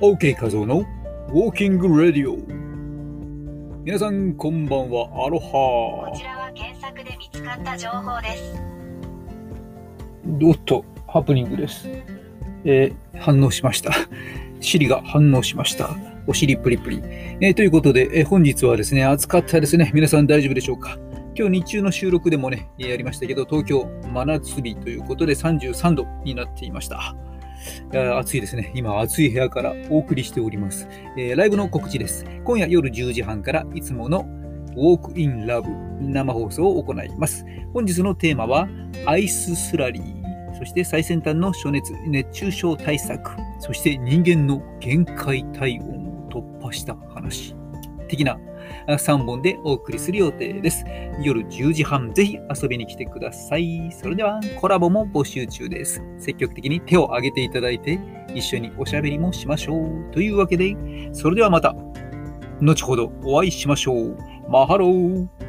OK 画像のウォーキングレディオ。皆さんこんばんは。アロハこちらは検索で見つかった情報です。おっとハプニングです、えー反応しました。シリが反応しました。お尻プリプリ、えーということで、えー本日はですね暑かったですね。皆さん大丈夫でしょうか？今日日中の収録でもねやりましたけど東京真夏日ということで33度になっていました暑いですね。今、暑い部屋からお送りしております。えーライブの告知です。今夜夜10時半からいつもの Walk in Love 生放送を行います。本日のテーマはアイススラリー、そして最先端の暑熱、熱中症対策、そして人間の限界体温を突破した話的な3本でお送りする予定です。夜10時半、ぜひ遊びに来てください。それでは、コラボも募集中です。積極的に手を挙げていただいて、一緒におしゃべりもしましょう。というわけで、それではまた、後ほどお会いしましょう。マハロー。